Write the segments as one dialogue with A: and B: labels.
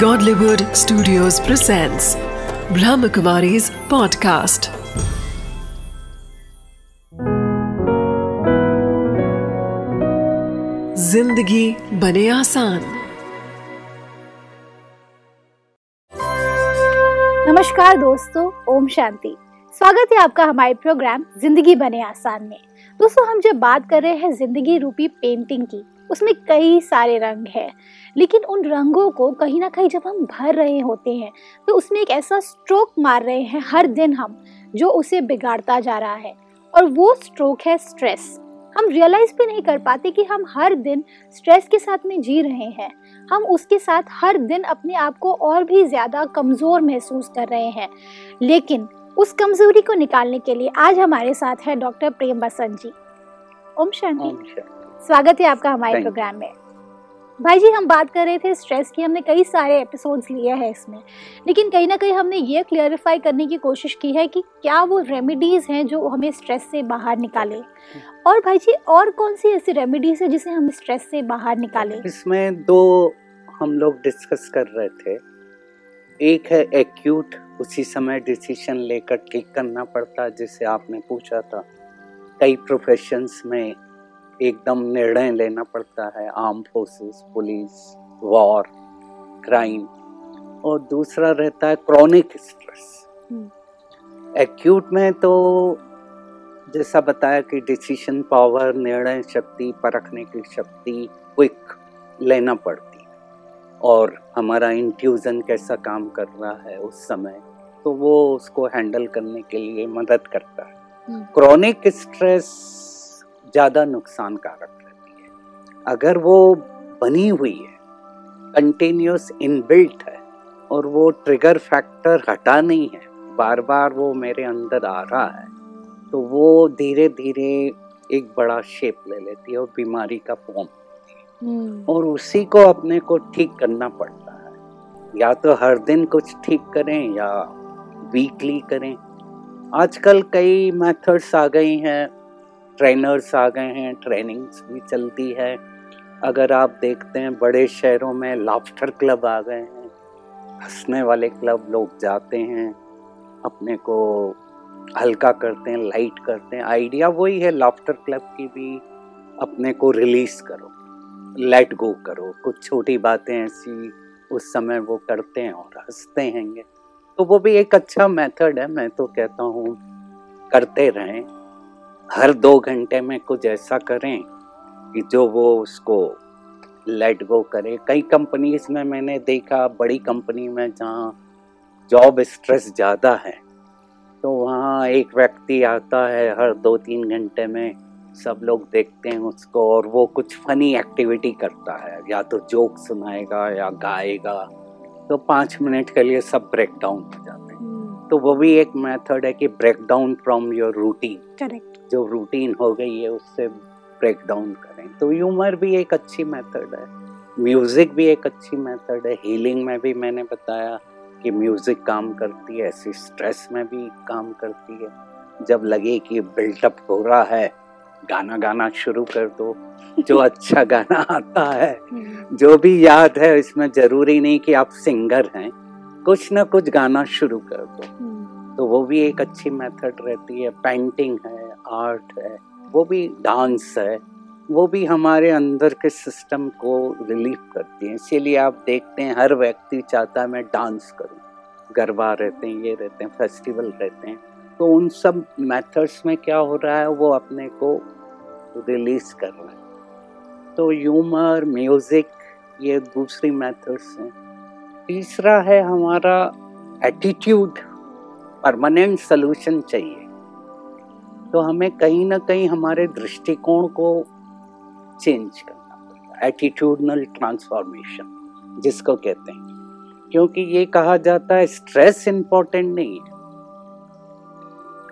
A: Godlywood Studios presents Brahmakumari's podcast. ज़िंदगी बने आसान
B: नमस्कार दोस्तों, ओम शांति। स्वागत है आपका हमारे प्रोग्राम ज़िंदगी बने आसान में। दोस्तों, हम जब बात कर रहे हैं ज़िंदगी रूपी पेंटिंग की उसमें कई सारे रंग हैं। लेकिन उन रंगों को कहीं ना कहीं जब हम भर रहे होते हैं तो उसमें एक ऐसा स्ट्रोक मार रहे हैं हर दिन हम, जो उसे बिगाड़ता जा रहा है। और वो स्ट्रोक है स्ट्रेस हम रियलाइज़ भी नहीं कर पाते कि हम हर दिन स्ट्रेस के साथ में जी रहे हैं। हम उसके साथ हर दिन अपने आप को और भी ज़्यादा कमज़ोर महसूस कर रहे हैं। लेकिन उस कमज़ोरी को निकालने के लिए आज हमारे साथ है डॉक्टर प्रेम बसंत जी। ओम शांति। स्वागत है आपका हमारे प्रोग्राम में। भाई जी हम बात कर रहे थे स्ट्रेस की हमने कई सारे एपिसोड्स लिए हैं इसमें। लेकिन कहीं ना कहीं हमने ये क्लियरिफाई करने की कोशिश की है कि क्या वो रेमेडीज़ हैं जो हमें स्ट्रेस से बाहर निकाले। और भाई जी और कौन सी ऐसी रेमेडीज़ है जिसे हम स्ट्रेस से बाहर निकालें?
C: इसमें दो हम लोग डिस्कस कर रहे थे। एक है एक्यूट उसी समय डिसीज़न लेकर ठीक करना पड़ता जिसे आपने पूछा था। कई प्रोफेशंस में एकदम निर्णय लेना पड़ता है arm forces police war crime और दूसरा रहता है क्रॉनिक स्ट्रेस एक्यूट में तो जैसा बताया कि डिसीज़न पावर निर्णय शक्ति परखने की शक्ति क्विक लेना पड़ती है। और हमारा इंट्यूजन कैसा काम कर रहा है उस समय तो वो उसको हैंडल करने के लिए मदद करता है। Chronic hmm. स्ट्रेस ज़्यादा नुकसान कारक रहती है। अगर वो बनी हुई है कंटिन्यूस इनबिल्ट है और वो ट्रिगर फैक्टर हटा नहीं है बार बार वो मेरे अंदर आ रहा है तो वो धीरे धीरे एक बड़ा शेप ले लेती है और बीमारी का फॉर्म हम्म। और उसी को अपने को ठीक करना पड़ता है। या तो हर दिन कुछ ठीक करें या वीकली करें। आजकल कई मेथड्स आ गई हैं ट्रेनर्स आ गए हैं, ट्रेनिंग्स भी चलती है। अगर आप देखते हैं, बड़े शहरों में लाफ्टर क्लब आ गए हैं। हंसने वाले क्लब लोग जाते हैं, अपने को हल्का करते हैं लाइट करते हैं। आइडिया वही है लाफ्टर क्लब की भी, अपने को रिलीज़ करो लेट गो करो। कुछ छोटी बातें ऐसी उस समय वो करते हैं और हँसते हैंगे तो वो भी एक अच्छा मेथड है, मैं तो कहता हूँ, करते रहें। हर दो घंटे में कुछ ऐसा करें कि जो वो उसको लेट गो करे। कई कंपनीज़ में मैंने देखा, बड़ी कंपनी में जहाँ जॉब स्ट्रेस ज़्यादा है तो वहाँ एक व्यक्ति आता है, हर दो तीन घंटे में सब लोग देखते हैं उसको और वो कुछ फनी एक्टिविटी करता है। या तो जोक सुनाएगा या गाएगा। तो पाँच मिनट के लिए सब ब्रेक डाउन हो जाता हैं। तो वो भी एक मेथड है कि break down from your routine correct जो रूटीन हो गई है उससे ब्रेक डाउन करें। तो ह्यूमर भी एक अच्छी मेथड है। म्यूज़िक भी एक अच्छी मेथड है। हीलिंग में भी मैंने बताया कि म्यूज़िक काम करती है ऐसी स्ट्रेस में भी काम करती है। जब लगे कि बिल्टअप हो रहा है गाना गाना शुरू कर दो। जो अच्छा गाना आता है हम्म। जो भी याद है इसमें ज़रूरी नहीं कि आप सिंगर हैं। कुछ ना कुछ गाना शुरू कर दो। हम्म। तो वो भी एक अच्छी मेथड रहती है। पेंटिंग है आर्ट है वो भी डांस है वो भी हमारे अंदर के सिस्टम को रिलीफ करती है। इसीलिए आप देखते हैं हर व्यक्ति चाहता है मैं डांस करूँ। गरबा रहते हैं ये रहते हैं फेस्टिवल रहते हैं। तो उन सब मेथड्स में क्या हो रहा है वो अपने को रिलीज़ कर रहा है। तो ह्यूमर म्यूज़िक ये दूसरी मेथड्स हैं। तीसरा है हमारा एटीट्यूड परमानेंट सोल्यूशन चाहिए। तो हमें कहीं ना कहीं हमारे दृष्टिकोण को चेंज करना पड़ता एटीट्यूडनल ट्रांसफॉर्मेशन जिसको कहते हैं। क्योंकि ये कहा जाता है स्ट्रेस इंपॉर्टेंट नहीं है।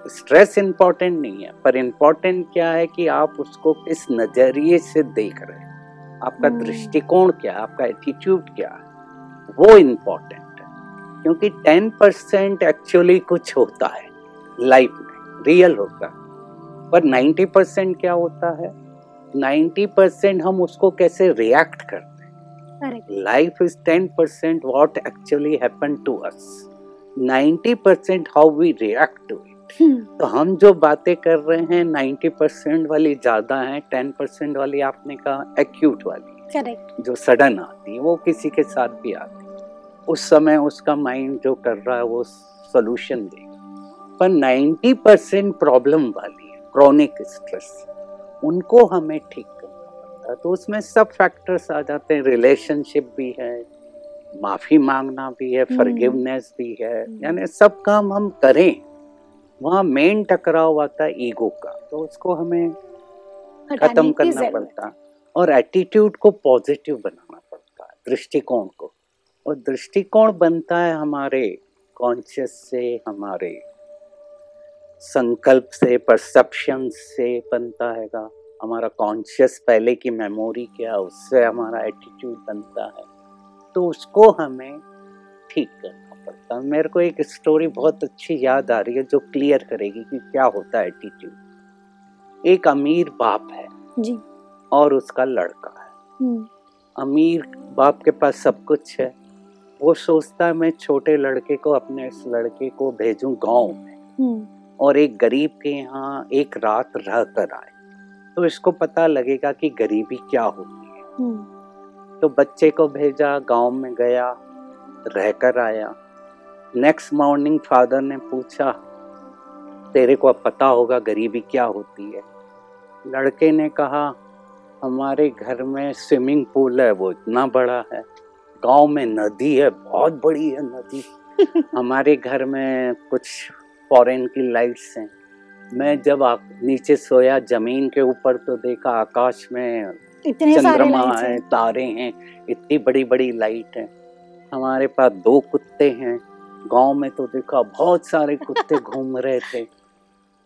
C: स्ट्रेस इंपॉर्टेंट नहीं है पर इंपॉर्टेंट क्या है कि आप उसको किस नज़रिए से देख रहे हैं। आपका hmm. दृष्टिकोण क्या है? आपका एटीट्यूड क्या है? वो इंपॉर्टेंट है क्योंकि टेन परसेंट एक्चुअली कुछ होता है लाइफ में रियल होता है। पर 90 परसेंट क्या होता है? 90 परसेंट हम उसको कैसे रिएक्ट करते हैं?
B: Correct
C: life is 10% what actually happened to us 90% how we react to it तो हम जो बातें कर रहे हैं 90% वाली ज़्यादा है 10% वाली आपने कहा एक्यूट वाली।
B: करेक्ट
C: जो सडन आती है वो किसी के साथ भी आती है। उस समय उसका माइंड जो कर रहा है वो सोल्यूशन देगा। पर 90% प्रॉब्लम वाली है क्रॉनिक स्ट्रेस उनको हमें ठीक करना पड़ता है तो उसमें सब फैक्टर्स आ जाते हैं। रिलेशनशिप भी है माफ़ी मांगना भी है
B: हम्म।
C: फॉरगिवनेस भी है।
B: हम्म।
C: यानी सब काम हम करें वहाँ मेन टकराव आता है ईगो का तो उसको हमें खत्म करना पड़ता है। और एटीट्यूड को पॉजिटिव बनाना पड़ता है, दृष्टिकोण को। और दृष्टिकोण बनता है हमारे कॉन्शियस से, हमारे संकल्प से परसेप्शन से बनता हैगा। हमारा कॉन्शियस पहले की मेमोरी क्या उससे हमारा एटीट्यूड बनता है। तो उसको हमें ठीक करना पड़ता है। मेरे को एक स्टोरी बहुत अच्छी याद आ रही है, जो क्लियर करेगी कि क्या होता है एटीट्यूड एक अमीर बाप है।
B: जी।
C: और उसका लड़का है।
B: हम्म,
C: अमीर बाप के पास सब कुछ है। वो सोचता है मैं छोटे लड़के को अपने इस लड़के को भेजूं गाँव में।
B: हम्म,
C: और एक गरीब के यहाँ एक रात रह कर आए। तो इसको पता लगेगा कि गरीबी क्या होती है।
B: हम्म,
C: तो बच्चे को भेजा गाँव में गया रहकर आया। नेक्स्ट मॉर्निंग फादर ने पूछा तेरे को अब पता होगा गरीबी क्या होती है? लड़के ने कहा हमारे घर में स्विमिंग पूल है वो इतना बड़ा है। गाँव में नदी है बहुत बड़ी है नदी। हमारे घर में कुछ फॉरेन की लाइट्स हैं। मैं जब आप नीचे सोया ज़मीन के ऊपर तो देखा आकाश में
B: इतने
C: चंद्रमा है। तारे हैं इतनी बड़ी बड़ी लाइट है। हमारे पास दो कुत्ते हैं। गाँव में तो देखा बहुत सारे कुत्ते घूम रहे थे।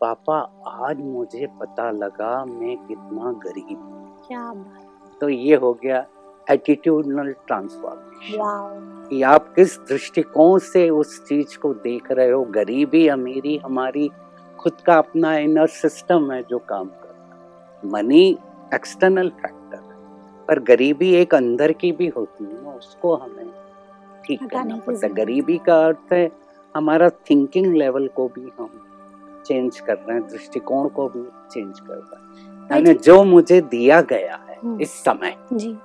C: पापा आज मुझे पता लगा मैं कितना गरीब हूँ।
B: क्या बात
C: तो ये हो गया एटीट्यूडनल ट्रांसफॉर्मेशन कि आप किस दृष्टिकोण से उस चीज़ को देख रहे हो? गरीबी अमीरी हमारी खुद का अपना इनर सिस्टम है जो काम करता है। मनी एक्सटर्नल फैक्टर है। पर गरीबी एक अंदर की भी होती है ना उसको हमें ठीक करना पड़ता है। गरीबी का अर्थ है हमारा थिंकिंग लेवल को भी हम चेंज कर रहे हैं दृष्टिकोण को भी चेंज कर रहे हैं। यानी
B: जो।
C: मुझे दिया गया है
B: हम्म।
C: इस समय
B: जी।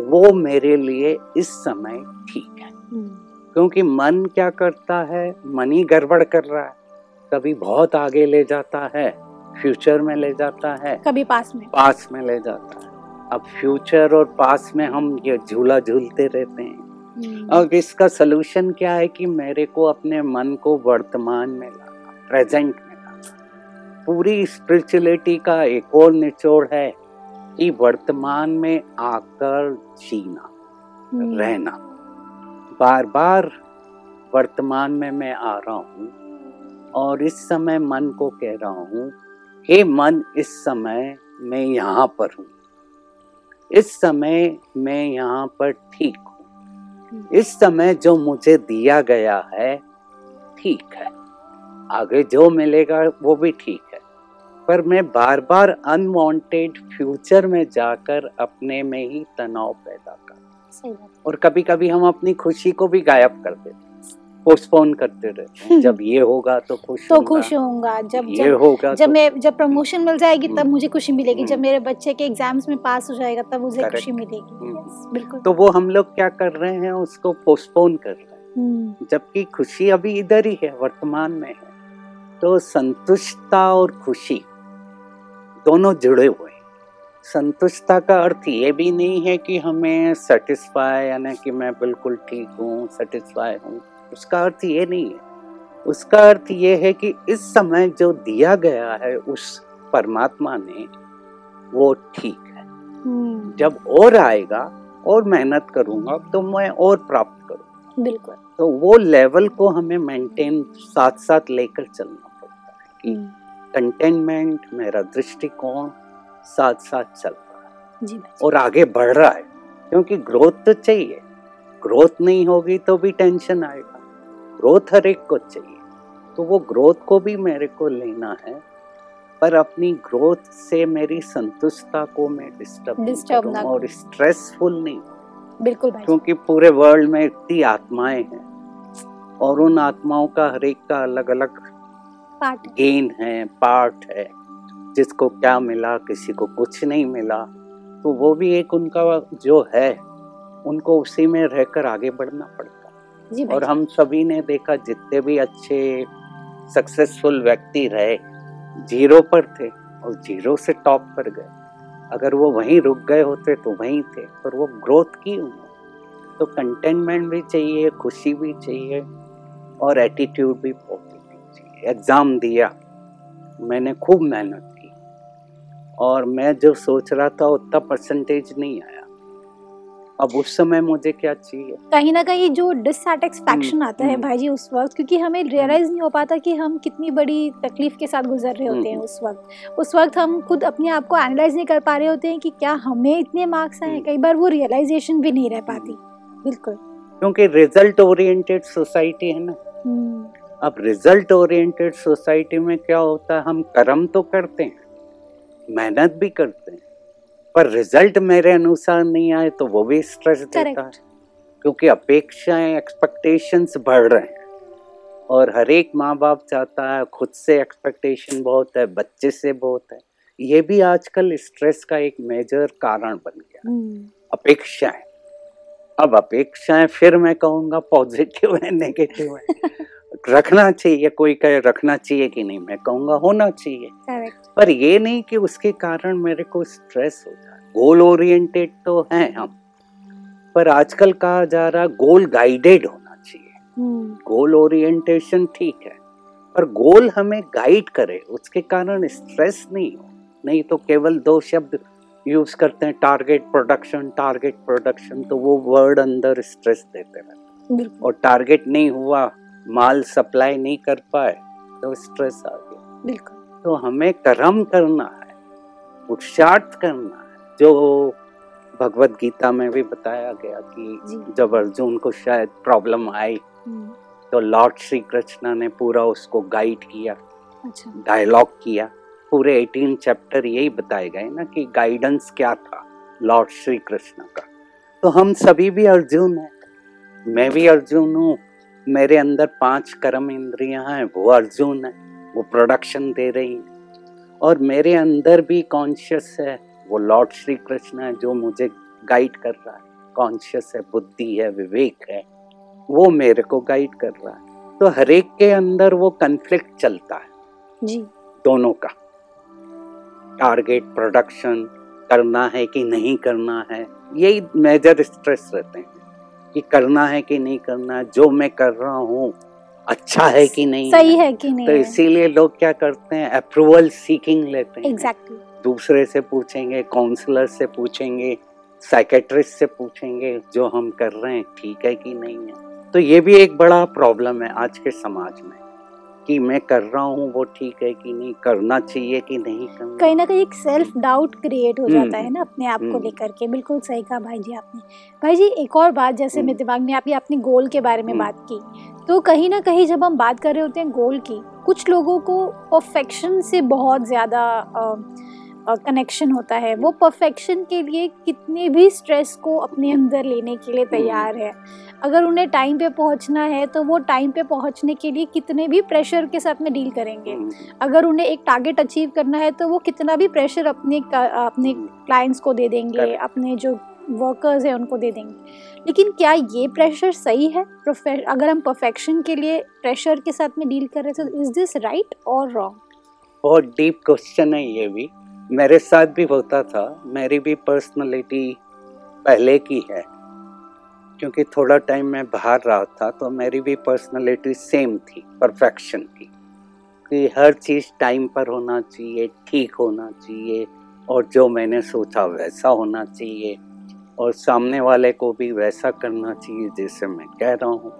C: वो मेरे लिए इस समय ठीक है।
B: हम्म,
C: क्योंकि मन क्या करता है? मन ही गड़बड़ कर रहा है। कभी बहुत आगे ले जाता है फ्यूचर में ले जाता है
B: कभी पास में।
C: पास में ले जाता है। अब फ्यूचर और पास में हम ये झूला झूलते रहते हैं। और इसका सोल्यूशन क्या है कि मेरे को अपने मन को वर्तमान में लाना प्रेजेंट पूरी स्पिरिचुअलिटी का एक और निचोड़ है कि वर्तमान में आकर जीना
B: हम्म,
C: रहना। बार बार वर्तमान में मैं आ रहा हूँ और इस समय मन को कह रहा हूँ हे मन इस समय मैं यहाँ पर हूँ। इस समय मैं यहाँ पर ठीक हूँ। इस समय जो मुझे दिया गया है ठीक है। आगे जो मिलेगा वो भी ठीक पर मैं बार बार अनवांटेड फ्यूचर में जाकर अपने में ही तनाव पैदा कर और कभी कभी हम अपनी खुशी को भी गायब कर देते पोस्टपोन करते रहते हैं। जब ये होगा तो खुश
B: तो खुश होऊँगा। जब
C: ये
B: जब
C: होगा
B: जब
C: तो
B: मैं जब प्रमोशन मिल जाएगी तब
C: हम्म।
B: मुझे खुशी मिलेगी। जब
C: हम्म।
B: मेरे बच्चे के एग्ज़ाम्स में पास हो जाएगा तब मुझे खुशी मिलेगी।
C: हम्म।
B: बिल्कुल।
C: तो वो हम लोग क्या कर रहे हैं उसको पोस्टपोन कर रहे हैं। जबकि खुशी अभी इधर ही है वर्तमान में है। तो संतुष्टता और खुशी दोनों जुड़े हुए हैं। संतुष्टता का अर्थ ये भी नहीं है कि हमें सेटिस्फाई यानी कि मैं बिल्कुल ठीक हूँ सेटिस्फाई हूँ। उसका अर्थ ये नहीं है। उसका अर्थ ये है कि इस समय जो दिया गया है उस परमात्मा ने वो ठीक है।
B: हम्म,
C: जब और आएगा और मेहनत करूँगा तो मैं और प्राप्त करूँगा
B: बिल्कुल।
C: तो वो लेवल को हमें मेंटेन साथ साथ लेकर चलना पड़ता है कि
B: हम्म,
C: कंटेनमेंट मेरा दृष्टिकोण साथ साथ चल रहा है।
B: जी
C: और आगे बढ़ रहा है क्योंकि ग्रोथ तो चाहिए। ग्रोथ नहीं होगी तो भी टेंशन आएगा। ग्रोथ हर एक को चाहिए। तो वो ग्रोथ को भी मेरे को लेना है पर अपनी ग्रोथ से मेरी संतुष्टता को मैं डिस्टर्ब
B: ना
C: और स्ट्रेसफुल नहीं
B: बिल्कुल भाई
C: क्योंकि पूरे वर्ल्ड में इतनी आत्माएँ हैं और उन आत्माओं का हर एक का अलग अलग
B: पार्ट
C: गेन है पार्ट है। जिसको क्या मिला किसी को कुछ नहीं मिला तो वो भी एक उनका जो है उनको उसी में रहकर आगे बढ़ना पड़ता
B: जी
C: और हम सभी ने देखा जितने भी अच्छे सक्सेसफुल व्यक्ति रहे ज़ीरो पर थे और ज़ीरो से टॉप पर गए। अगर वो वहीं रुक गए होते तो वहीं थे पर वो ग्रोथ की उन्होंने तो कंटेनमेंट भी चाहिए खुशी भी चाहिए और एटीट्यूड भी चाहिए एग्ज़ाम दिया मैंने खूब मेहनत की। और मैं जो सोच रहा था उतना परसेंटेज नहीं आया। अब उस समय मुझे क्या चाहिए?
B: कहीं ना कहीं जो डिससेटिस्फैक्शन
C: हम्म,
B: आता है
C: हम्म।
B: भाई जी उस वक्त क्योंकि हमें रियलाइज़ नहीं हो पाता कि हम कितनी बड़ी तकलीफ़ के साथ गुजर रहे होते हैं
C: हम्म।
B: उस वक्त। उस वक्त हम खुद अपने आप को एनालाइज नहीं कर पा रहे होते हैं कि क्या हमें इतने मार्क्स आए।
C: हम्म।
B: कई बार वो रियलाइजेशन भी नहीं रह पाती। बिल्कुल।
C: क्योंकि रिज़ल्ट ओरिएंटेड सोसाइटी है ना।
B: हम्म,
C: अब रिज़ल्ट ओरिएंटेड सोसाइटी में क्या होता है? हम कर्म तो करते हैं मेहनत भी करते हैं पर रिज़ल्ट मेरे अनुसार नहीं आए तो वो भी स्ट्रेस देता है। क्योंकि अपेक्षाएँ एक्सपेक्टेशंस बढ़ रहे हैं। और हर एक माँ बाप चाहता है खुद से एक्सपेक्टेशन बहुत है बच्चे से बहुत है। ये भी आजकल स्ट्रेस का एक मेजर कारण बन गया।
B: हम्म,
C: अपेक्षाएँ। अब अपेक्षाएँ फिर मैं कहूँगा पॉजिटिव है नेगेटिव है। रखना चाहिए कोई कहे रखना चाहिए कि नहीं मैं कहूँगा होना चाहिए। पर ये नहीं कि उसके कारण मेरे को स्ट्रेस हो जाए गोल ओरिएंटेड तो हैं हम पर आजकल कहा जा रहा गोल गाइडेड होना चाहिए।
B: हम्म,
C: गोल ओरिएंटेशन ठीक है पर गोल हमें गाइड करे उसके कारण स्ट्रेस नहीं हो। नहीं तो केवल दो शब्द यूज़ करते हैं टारगेट प्रोडक्शन टारगेट प्रोडक्शन तो वो वर्ड अंदर स्ट्रेस देते रहते हैं। और टारगेट नहीं हुआ माल सप्लाई नहीं कर पाए तो स्ट्रेस आ गया।
B: बिल्कुल।
C: तो हमें कर्म करना है पुरुषार्थ करना है जो भगवत गीता में भी बताया गया कि जब अर्जुन को शायद प्रॉब्लम आई
B: हम्म,
C: तो लॉर्ड श्री कृष्णा ने पूरा उसको गाइड किया
B: अच्छा।
C: डायलॉग किया। पूरे 18 चैप्टर यही बताए गए ना कि गाइडेंस क्या था लॉर्ड श्री कृष्ण का। तो हम सभी भी अर्जुन हैं। मैं भी अर्जुन हूँ। मेरे अंदर पाँच कर्म इंद्रियाँ हैं वो अर्जुन है वो प्रोडक्शन दे रही हैं। और मेरे अंदर भी कॉन्शियस है वो लॉर्ड श्री कृष्ण है जो मुझे गाइड कर रहा है। कॉन्शियस है बुद्धि है विवेक है वो मेरे को गाइड कर रहा है। तो हरेक के अंदर वो कन्फ्लिक्ट चलता है।
B: जी।
C: दोनों का। टारगेट प्रोडक्शन करना है कि नहीं करना है यही मेजर स्ट्रेस रहते हैं। कि करना है कि नहीं करना है जो मैं कर रहा हूँ अच्छा है कि नहीं
B: सही है कि नहीं
C: तो इसीलिए लोग क्या करते हैं अप्रूवल सीकिंग लेते हैं।
B: एग्जैक्टली
C: दूसरे से पूछेंगे काउंसलर से पूछेंगे साइकेट्रिस्ट से पूछेंगे जो हम कर रहे हैं ठीक है कि नहीं है? तो ये भी एक बड़ा प्रॉब्लम है आज के समाज में। कि मैं कर रहा हूँ वो ठीक है कि नहीं करना चाहिए कि नहीं करना
B: कहीं ना कहीं एक सेल्फ डाउट क्रिएट हो
C: हम्म,
B: जाता है ना अपने आप को
C: हम्म।
B: लेकर के बिल्कुल सही कहा भाई जी आपने भाई जी एक और बात जैसे
C: हम्म।
B: मेरे दिमाग में आपने अपने गोल के बारे में
C: हम्म।
B: बात की तो कहीं ना कहीं जब हम बात कर रहे होते हैं गोल की कुछ लोगों को परफेक्शन से बहुत ज़्यादा कनेक्शन होता है। वो परफेक्शन के लिए कितने भी स्ट्रेस को अपने अंदर लेने के लिए तैयार है। अगर उन्हें टाइम पे पहुँचना है तो वो टाइम पे पहुँचने के लिए कितने भी प्रेशर के साथ में डील करेंगे।
C: हम्म,
B: अगर उन्हें एक टारगेट अचीव करना है तो वो कितना भी प्रेशर अपने अपने क्लाइंट्स को दे देंगे अपने जो वर्कर्स हैं उनको दे देंगे। लेकिन क्या ये प्रेशर सही है? अगर हम परफेक्शन के लिए प्रेशर के साथ में डील कर रहे थे तो इज़ दिस राइट और रॉन्ग
C: बहुत डीप क्वेश्चन है ये भी। मेरे साथ भी होता था। मेरी भी पर्सनालिटी पहले की है। क्योंकि थोड़ा टाइम मैं बाहर रहा था तो मेरी भी पर्सनालिटी सेम थी परफेक्शन की। कि हर चीज़ टाइम पर होना चाहिए, ठीक होना चाहिए, और जो मैंने सोचा वैसा होना चाहिए, और सामने वाले को भी वैसा करना चाहिए जैसे मैं कह रहा हूँ।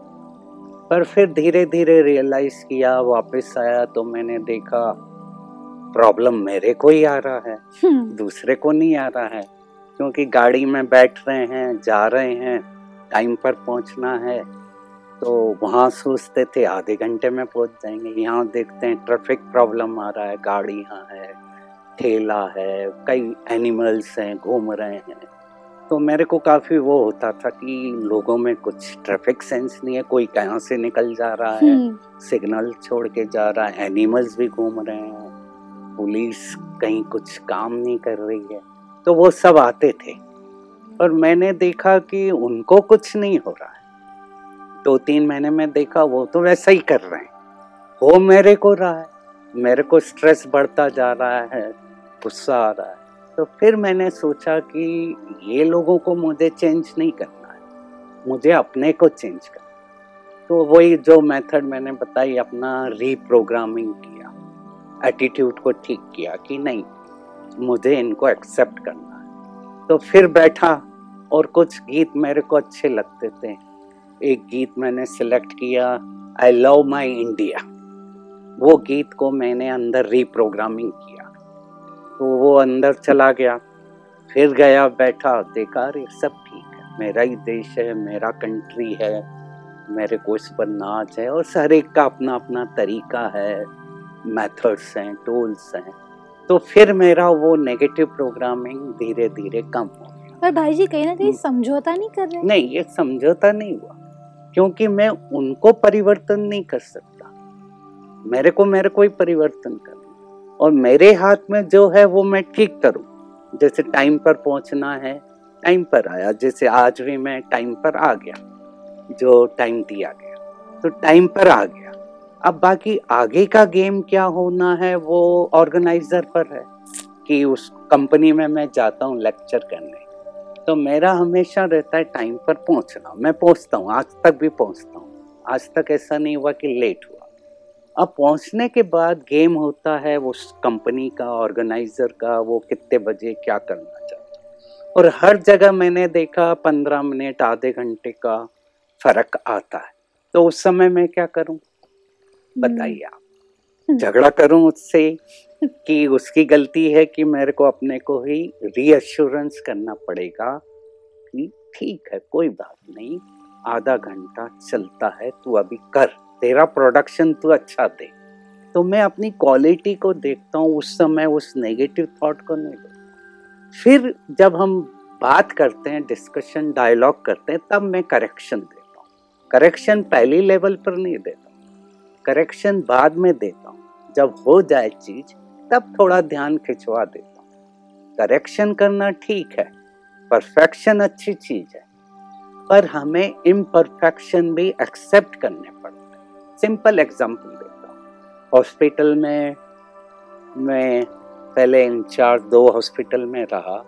C: पर फिर धीरे धीरे रियलाइज़ किया, वापस आया तो मैंने देखा प्रॉब्लम मेरे को ही आ रहा है दूसरे को नहीं आ रहा है। क्योंकि गाड़ी में बैठ रहे हैं जा रहे हैं टाइम पर पहुँचना है तो वहाँ सोचते थे आधे घंटे में पहुँच जाएँगे। यहाँ देखते हैं ट्रैफ़िक प्रॉब्लम आ रहा है गाड़ी यहाँ है ठेला है कई एनिमल्स हैं घूम रहे हैं। तो मेरे को काफ़ी वो होता था कि लोगों में कुछ ट्रैफ़िक सेंस नहीं है कोई कहाँ से निकल जा रहा है
B: हम्म,
C: सिग्नल छोड़ के जा रहा है एनिमल्स भी घूम रहे हैं। पुलिस कहीं कुछ काम नहीं कर रही है। तो वो सब आते थे। और मैंने देखा कि उनको कुछ नहीं हो रहा है। दो तीन महीने में देखा, वो तो वैसा ही कर रहे हैं। हो मेरे को रहा है। मेरे को स्ट्रेस बढ़ता जा रहा है, गुस्सा आ रहा है। तो फिर मैंने सोचा कि ये लोगों को मुझे चेंज नहीं करना है। मुझे अपने को चेंज करना तो वही जो मेथड मैंने बताई, अपना रीप्रोग्रामिंग किया। एटीट्यूड को ठीक किया कि नहीं, मुझे इनको एक्सेप्ट करना है। तो फिर बैठा और कुछ गीत मेरे को अच्छे लगते थे। एक गीत मैंने सिलेक्ट किया आई लव माई इंडिया वो गीत को मैंने अंदर रीप्रोग्रामिंग किया। तो वो अंदर चला गया। फिर गया, बैठा, देखा, अरे, सब ठीक है। मेरा ही देश है, मेरा कंट्री है, मेरे को इस पर नाच है और हर एक का अपना अपना तरीका है। मेथड्स हैं टूल्स हैं तो फिर मेरा वो नेगेटिव प्रोग्रामिंग धीरे धीरे कम हो गया।
B: पर भाई जी कहीं ना कहीं
C: हम्म।
B: समझौता नहीं कर रहे?
C: नहीं ये समझौता नहीं हुआ क्योंकि मैं उनको परिवर्तन नहीं कर सकता। मेरे को मेरे को ही परिवर्तन करना और मेरे हाथ में जो है वो मैं ठीक करूँ। जैसे टाइम पर पहुँचना है टाइम पर आया जैसे आज भी मैं टाइम पर आ गया जो टाइम दिया गया तो टाइम पर आ गया। अब बाकी आगे का गेम क्या होना है वो ऑर्गेनाइजर पर है कि उस कंपनी में मैं जाता हूँ लेक्चर करने। तो मेरा हमेशा रहता है टाइम पर पहुँचना। मैं पहुँचता हूँ, आज तक भी पहुँचता हूँ। आज तक ऐसा नहीं हुआ कि लेट हुआ। अब पहुँचने के बाद गेम होता है उस कंपनी का, ऑर्गेनाइजर का, वो कितने बजे क्या करना चाहता और हर जगह मैंने देखा पंद्रह मिनट, आधे घंटे का फ़र्क आता है। तो उस समय मैं क्या करूँ? बताइए आप।
B: हम्म।
C: झगड़ा करूँ उससे कि उसकी गलती है कि मेरे को अपने को ही रीअश्योरेंस करना पड़ेगा कि ठीक है कोई बात नहीं आधा घंटा चलता है तू अभी कर तेरा प्रोडक्शन तू अच्छा दे। तो मैं अपनी क्वालिटी को देखता हूँ उस समय उस नेगेटिव थॉट को नहीं देखता। फिर जब हम बात करते हैं डिस्कशन डायलॉग करते हैं तब मैं करेक्शन देता हूँ। करेक्शन पहली लेवल पर नहीं देता। करेक्शन बाद में देता हूँ। जब हो जाए चीज़, तब थोड़ा ध्यान खिंचवा देता हूँ। करेक्शन करना ठीक है परफेक्शन अच्छी चीज़ है। पर हमें इम्परफेक्शन भी एक्सेप्ट करने पड़ते हैं। सिंपल एग्जांपल देता हूँ। हॉस्पिटल में, मैं पहले इंचार्ज दो हॉस्पिटल में रहा।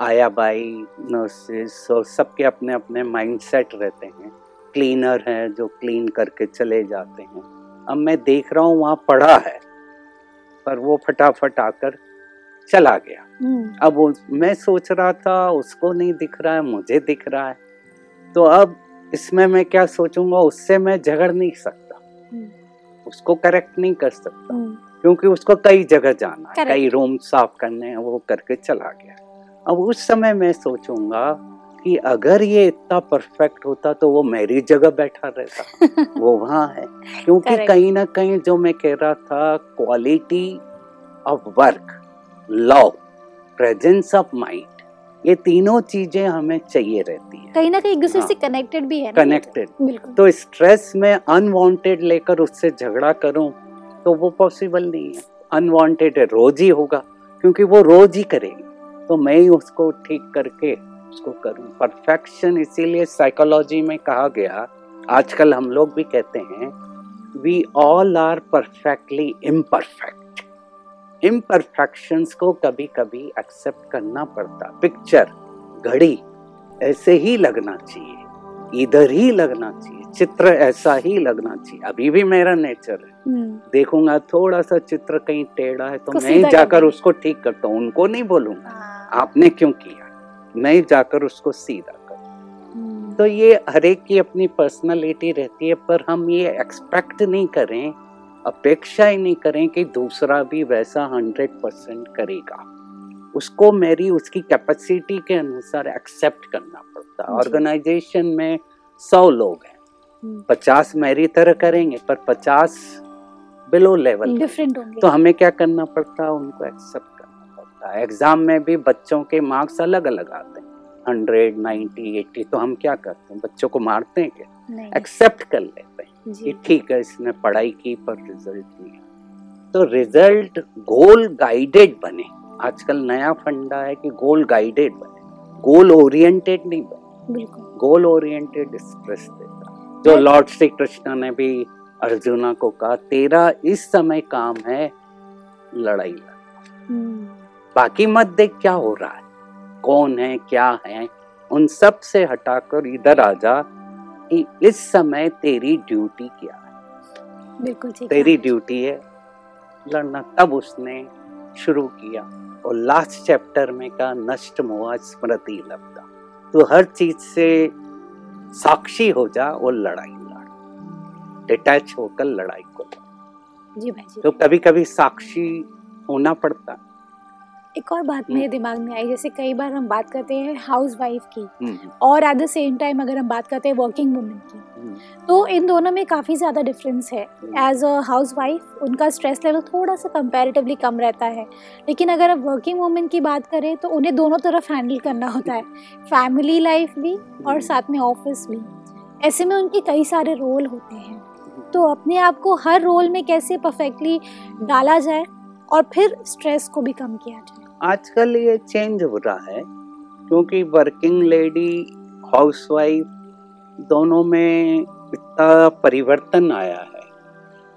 C: आया बाई नर्सेस और सबके अपने अपने माइंडसेट रहते हैं। क्लीनर हैं जो क्लीन करके चले जाते हैं। अब मैं देख रहा हूँ वहाँ पड़ा है। पर वो फटाफट आकर चला गया।
B: हम्म,
C: अब वो मैं सोच रहा था उसको नहीं दिख रहा है मुझे दिख रहा है। तो अब इसमें मैं क्या सोचूँगा उससे मैं झगड़ नहीं सकता।
B: हम्म,
C: उसको करेक्ट नहीं कर सकता।
B: हम्म,
C: क्योंकि उसको कई जगह जाना है कई रूम साफ़ करने हैं वो करके चला गया। अब उस समय मैं सोचूँगा कि अगर ये इतना परफेक्ट होता तो वो मेरी जगह बैठा रहता। वो वहाँ है। क्योंकि कहीं ना कहीं जो मैं कह रहा था quality of work love presence of mind ये तीनों चीज़ें हमें चाहिए रहती है।
B: कहीं ना कहीं एक दूसरे
C: हाँ।
B: से कनेक्टेड भी है।
C: कनेक्टेड तो स्ट्रेस में अनवांटेड लेकर उससे झगड़ा करूँ तो वो पॉसिबल नहीं है। अनवांटेड रोज ही होगा क्योंकि वो रोज ही करेगी। तो मैं ही उसको ठीक करके उसको करूँ। परफेक्शन इसीलिए साइकोलॉजी में कहा गया आजकल हम लोग भी कहते हैं we all are perfectly imperfect imperfections को कभी कभी एक्सेप्ट करना पड़ता। पिक्चर घड़ी ऐसे ही लगना चाहिए। इधर ही लगना चाहिए। चित्र ऐसा ही लगना चाहिए। अभी भी मेरा नेचर है।
B: हम्म,
C: देखूँगा थोड़ा सा चित्र कहीं टेढ़ा है तो मैं जाकर उसको ठीक करता हूँ। उनको नहीं बोलूँगा।
B: हाँ,
C: आपने क्यों किया? मैं ही जाकर उसको सीधा कर।
B: हम्म,
C: तो ये हर एक की अपनी पर्सनालिटी रहती है पर हम ये एक्सपेक्ट नहीं करें अपेक्षा ही नहीं करें कि दूसरा भी वैसा हंड्रेड परसेंट करेगा। उसको मेरी उसकी कैपेसिटी के अनुसार एक्सेप्ट करना पड़ता है। ऑर्गेनाइजेशन में सौ लोग हैं।
B: हम्म,
C: पचास मेरी तरह करेंगे पर पचास बिलो लेवल
B: डिफरेंट
C: तो हमें क्या करना पड़ता है? उनको एक्सेप्ट पड़ता है एग्ज़ाम में भी बच्चों के मार्क्स अलग अलग आते हैं। हंड्रेड नाइन्टी एट्टी तो हम क्या करते हैं? बच्चों को मारते हैं क्या? एक्सेप्ट कर लेते हैं कि ठीक है इसने पढ़ाई की पर रिज़ल्ट नहीं तो रिज़ल्ट गोल गाइडेड बने। आजकल नया फंडा है कि गोल गाइडेड बने। गोल ओरिएंटेड नहीं बने। गोल ओरिएंटेड स्ट्रेस देता। जो लॉर्ड श्री कृष्ण ने भी अर्जुना को कहा तेरा इस समय काम है लड़ाई लड़ना।
B: हम्म,
C: बाकी मत देख क्या हो रहा है। कौन है क्या है उन सबसे हटाकर इधर आ जा। इस समय तेरी ड्यूटी क्या है?
B: बिल्कुल ठीक
C: तेरी ड्यूटी है लड़ना। तब उसने शुरू किया और लास्ट चैप्टर में का नष्ट मोह स्मृति लब्धा। तो हर चीज़ से साक्षी हो जा और लड़ाई लड़। डिटैच होकर लड़ाई को।
B: जी भाई जी।
C: तो कभी कभी साक्षी होना पड़ता।
B: एक और बात
C: हम्म।
B: मेरे दिमाग में आई जैसे कई बार हम बात करते हैं हाउस वाइफ की
C: हम्म,
B: और एट द सेम टाइम अगर हम बात करते हैं वर्किंग वुमेन की
C: हम्म,
B: तो इन दोनों में काफ़ी ज़्यादा डिफरेंस है।
C: Hmm.
B: As a housewife उनका स्ट्रेस लेवल थोड़ा सा कंपैरेटिवली कम रहता है। लेकिन अगर आप वर्किंग वुमेन की बात करें तो उन्हें दोनों तरफ़ हैंडल करना होता है। फैमिली लाइफ भी और
C: हम्म।
B: साथ में ऑफ़िस भी। ऐसे में उनके कई सारे रोल होते हैं। तो अपने आप को हर रोल में कैसे परफेक्टली डाला जाए और फिर स्ट्रेस को भी कम किया जाए।
C: आजकल ये चेंज हो रहा है क्योंकि वर्किंग लेडी हाउसवाइफ दोनों में इतना परिवर्तन आया है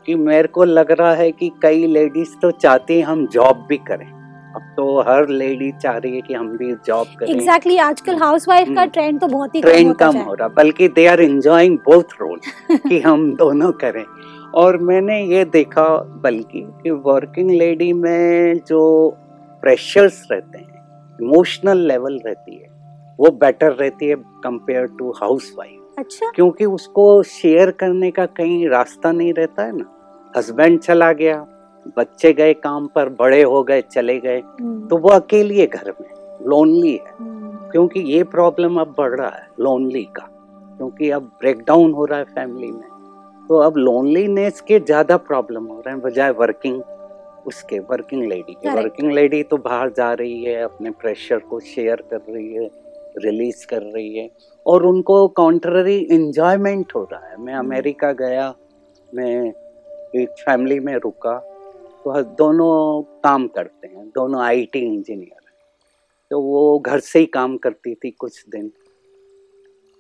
C: कि मेरे को लग रहा है कि कई लेडीज़ तो चाहती हैं हम जॉब भी करें। अब तो हर लेडी चाह रही है कि हम भी जॉब करें।
B: एग्जैक्टली exactly, आजकल हाउसवाइफ का
C: हम्म।
B: ट्रेंड तो बहुत ही
C: ट्रेंड कम हो रहा बल्कि they are enjoying both role कि हम दोनों करें। और मैंने ये देखा बल्कि कि वर्किंग लेडी में जो प्रेशर्स रहते हैं इमोशनल लेवल रहती है वो बेटर रहती है कंपेयर टू हाउस वाइफ
B: अच्छा।
C: क्योंकि उसको शेयर करने का कहीं रास्ता नहीं रहता है ना। हस्बैंड चला गया बच्चे गए काम पर बड़े हो गए चले गए
B: हम्म,
C: तो वो अकेली है घर में लोनली है।
B: हम्म,
C: क्योंकि ये प्रॉब्लम अब बढ़ रहा है लोनली का। क्योंकि अब ब्रेकडाउन हो रहा है फैमिली में। तो अब लोनलीनेस के ज़्यादा प्रॉब्लम हो रहे हैं बजाय वर्किंग उसके वर्किंग लेडी के। वर्किंग लेडी तो बाहर जा रही है अपने प्रेशर को शेयर कर रही है रिलीज़ कर रही है। और उनको कॉन्ट्ररी इंजॉयमेंट हो रहा है। मैं
B: हम्म।
C: अमेरिका गया मैं एक फैमिली में रुका तो दोनों काम करते हैं दोनों आईटी इंजीनियर हैं। तो वो घर से ही काम करती थी कुछ दिन।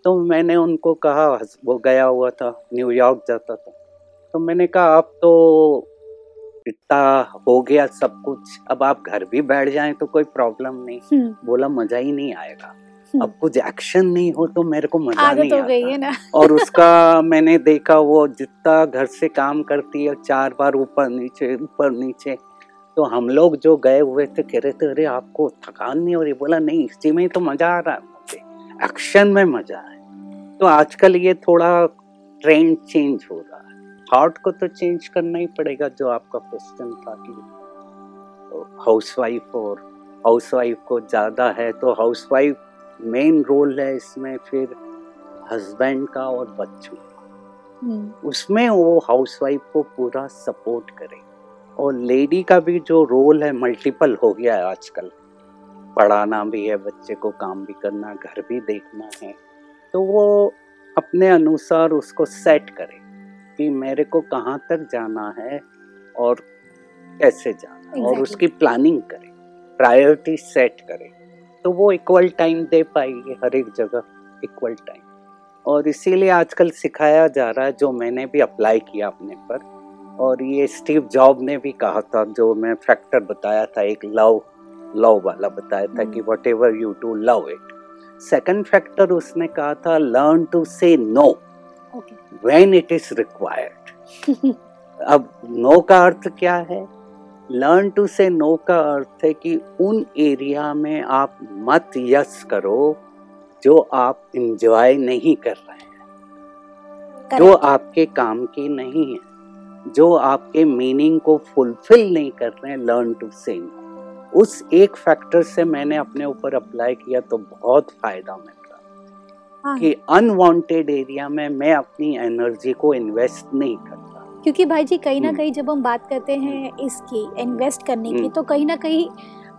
C: तो मैंने उनको कहा वो गया हुआ था न्यूयॉर्क जाता था। तो मैंने कहा अब तो इतना हो गया सब कुछ अब आप घर भी बैठ जाए तो कोई प्रॉब्लम नहीं।
B: हम्म,
C: बोला मज़ा ही नहीं आएगा।
B: हम्म।
C: अब कुछ एक्शन नहीं हो तो मेरे को मज़ा नहीं
B: हो गई
C: आता।
B: है ना।
C: और उसका मैंने देखा वो जितना घर से काम करती है चार बार ऊपर नीचे ऊपर नीचे तो हम लोग जो गए हुए थे कह रहे थे अरे आपको थकान नहीं हो रही? बोला नहीं इसी में तो मज़ा आ रहा है मुझे। एक्शन में मज़ा है। तो आजकल ये थोड़ा ट्रेंड चेंज हो रहा है। हार्ट को तो चेंज करना ही पड़ेगा जो आपका क्वेश्चन था कि हाउस वाइफ और हाउस वाइफ को ज़्यादा है तो हाउस वाइफ मेन रोल है इसमें फिर हस्बैंड का और बच्चों का।
B: हम्म,
C: उसमें वो हाउसवाइफ को पूरा सपोर्ट करे। और लेडी का भी जो रोल है मल्टीपल हो गया है आजकल। पढ़ाना भी है बच्चे को काम भी करना घर भी देखना है। तो वो अपने अनुसार उसको सेट करे। कि मेरे को कहाँ तक जाना है और कैसे जाना है। और उसकी प्लानिंग करें प्रायोरिटी सेट करें। तो वो इक्वल टाइम दे पाएगी हर एक जगह इक्वल टाइम और इसीलिए आजकल सिखाया जा रहा है जो मैंने भी अप्लाई किया अपने पर। और ये स्टीव जॉब ने भी कहा था जो मैं फैक्टर बताया था एक लव लव वाला बताया था कि। Whatever you do love it second factor उसने कहा था learn to say no when it is required अब नो का अर्थ क्या है? लर्न टू से नो का अर्थ है कि उन एरिया में आप मत यस करो जो आप इंजॉय नहीं कर रहे हैं। जो आपके काम की नहीं है जो आपके मीनिंग को फुलफिल नहीं कर रहे हैं लर्न टू से नो उस एक फैक्टर से मैंने अपने ऊपर अप्लाई किया तो बहुत फ़ायदा मिल। कि अनवांटेड एरिया में मैं अपनी एनर्जी को इन्वेस्ट नहीं करता।
B: क्योंकि भाई जी कहीं ना
C: हम्म।
B: कहीं जब हम बात करते हैं इसकी इन्वेस्ट करने की
C: हम्म।
B: तो कहीं ना कहीं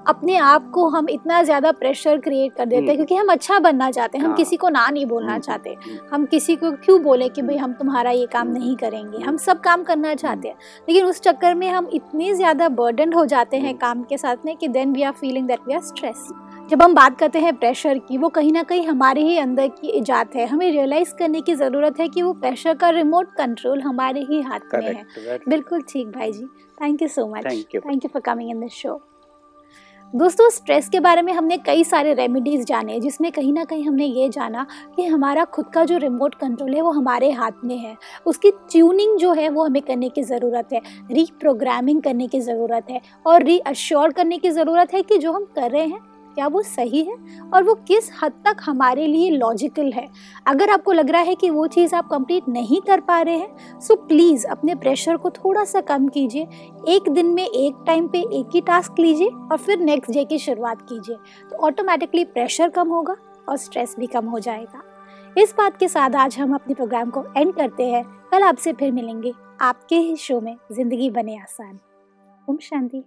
B: अपने आप को हम इतना ज़्यादा प्रेशर क्रिएट कर देते हैं
C: हम्म।
B: क्योंकि हम अच्छा बनना चाहते हैं हम
C: हाँ।
B: किसी को ना नहीं बोलना
C: हम्म,
B: चाहते।
C: हम्म,
B: हम किसी को क्यों बोले कि भाई हम तुम्हारा ये काम नहीं करेंगे? हम सब काम करना चाहते हैं। लेकिन उस चक्कर में हम इतने ज़्यादा बर्डन हो जाते हैं
C: हम्म।
B: काम के साथ में कि then we are feeling that we are stress जब हम बात करते हैं प्रेशर की वो कहीं ना कहीं हमारे ही अंदर की इजात है। हमें रियलाइज़ करने की ज़रूरत है कि वो प्रेशर का रिमोट कंट्रोल हमारे ही हाथ में है। बिल्कुल ठीक भाई जी। Thank you so much thank you for coming in this show दोस्तों स्ट्रेस के बारे में हमने कई सारे रेमेडीज़ जाने जिसमें कहीं ना कहीं हमने ये जाना कि हमारा खुद का जो रिमोट कंट्रोल है वो हमारे हाथ में है। उसकी ट्यूनिंग जो है वो हमें करने की ज़रूरत है। रीप्रोग्रामिंग करने की ज़रूरत है और रीअश्योर करने की ज़रूरत है कि जो हम कर रहे हैं क्या वो सही है? और वो किस हद तक हमारे लिए लॉजिकल है? अगर आपको लग रहा है कि वो चीज़ आप कंप्लीट नहीं कर पा रहे हैं सो प्लीज़ अपने प्रेशर को थोड़ा सा कम कीजिए। एक दिन में एक टाइम पे एक ही टास्क लीजिए और फिर नेक्स्ट डे की शुरुआत कीजिए। तो ऑटोमेटिकली प्रेशर कम होगा और स्ट्रेस भी कम हो जाएगा। इस बात के साथ आज हम अपने प्रोग्राम को एंड करते हैं। कल आपसे फिर मिलेंगे। आपके ही शो में ज़िंदगी बने आसान। ओम शांति।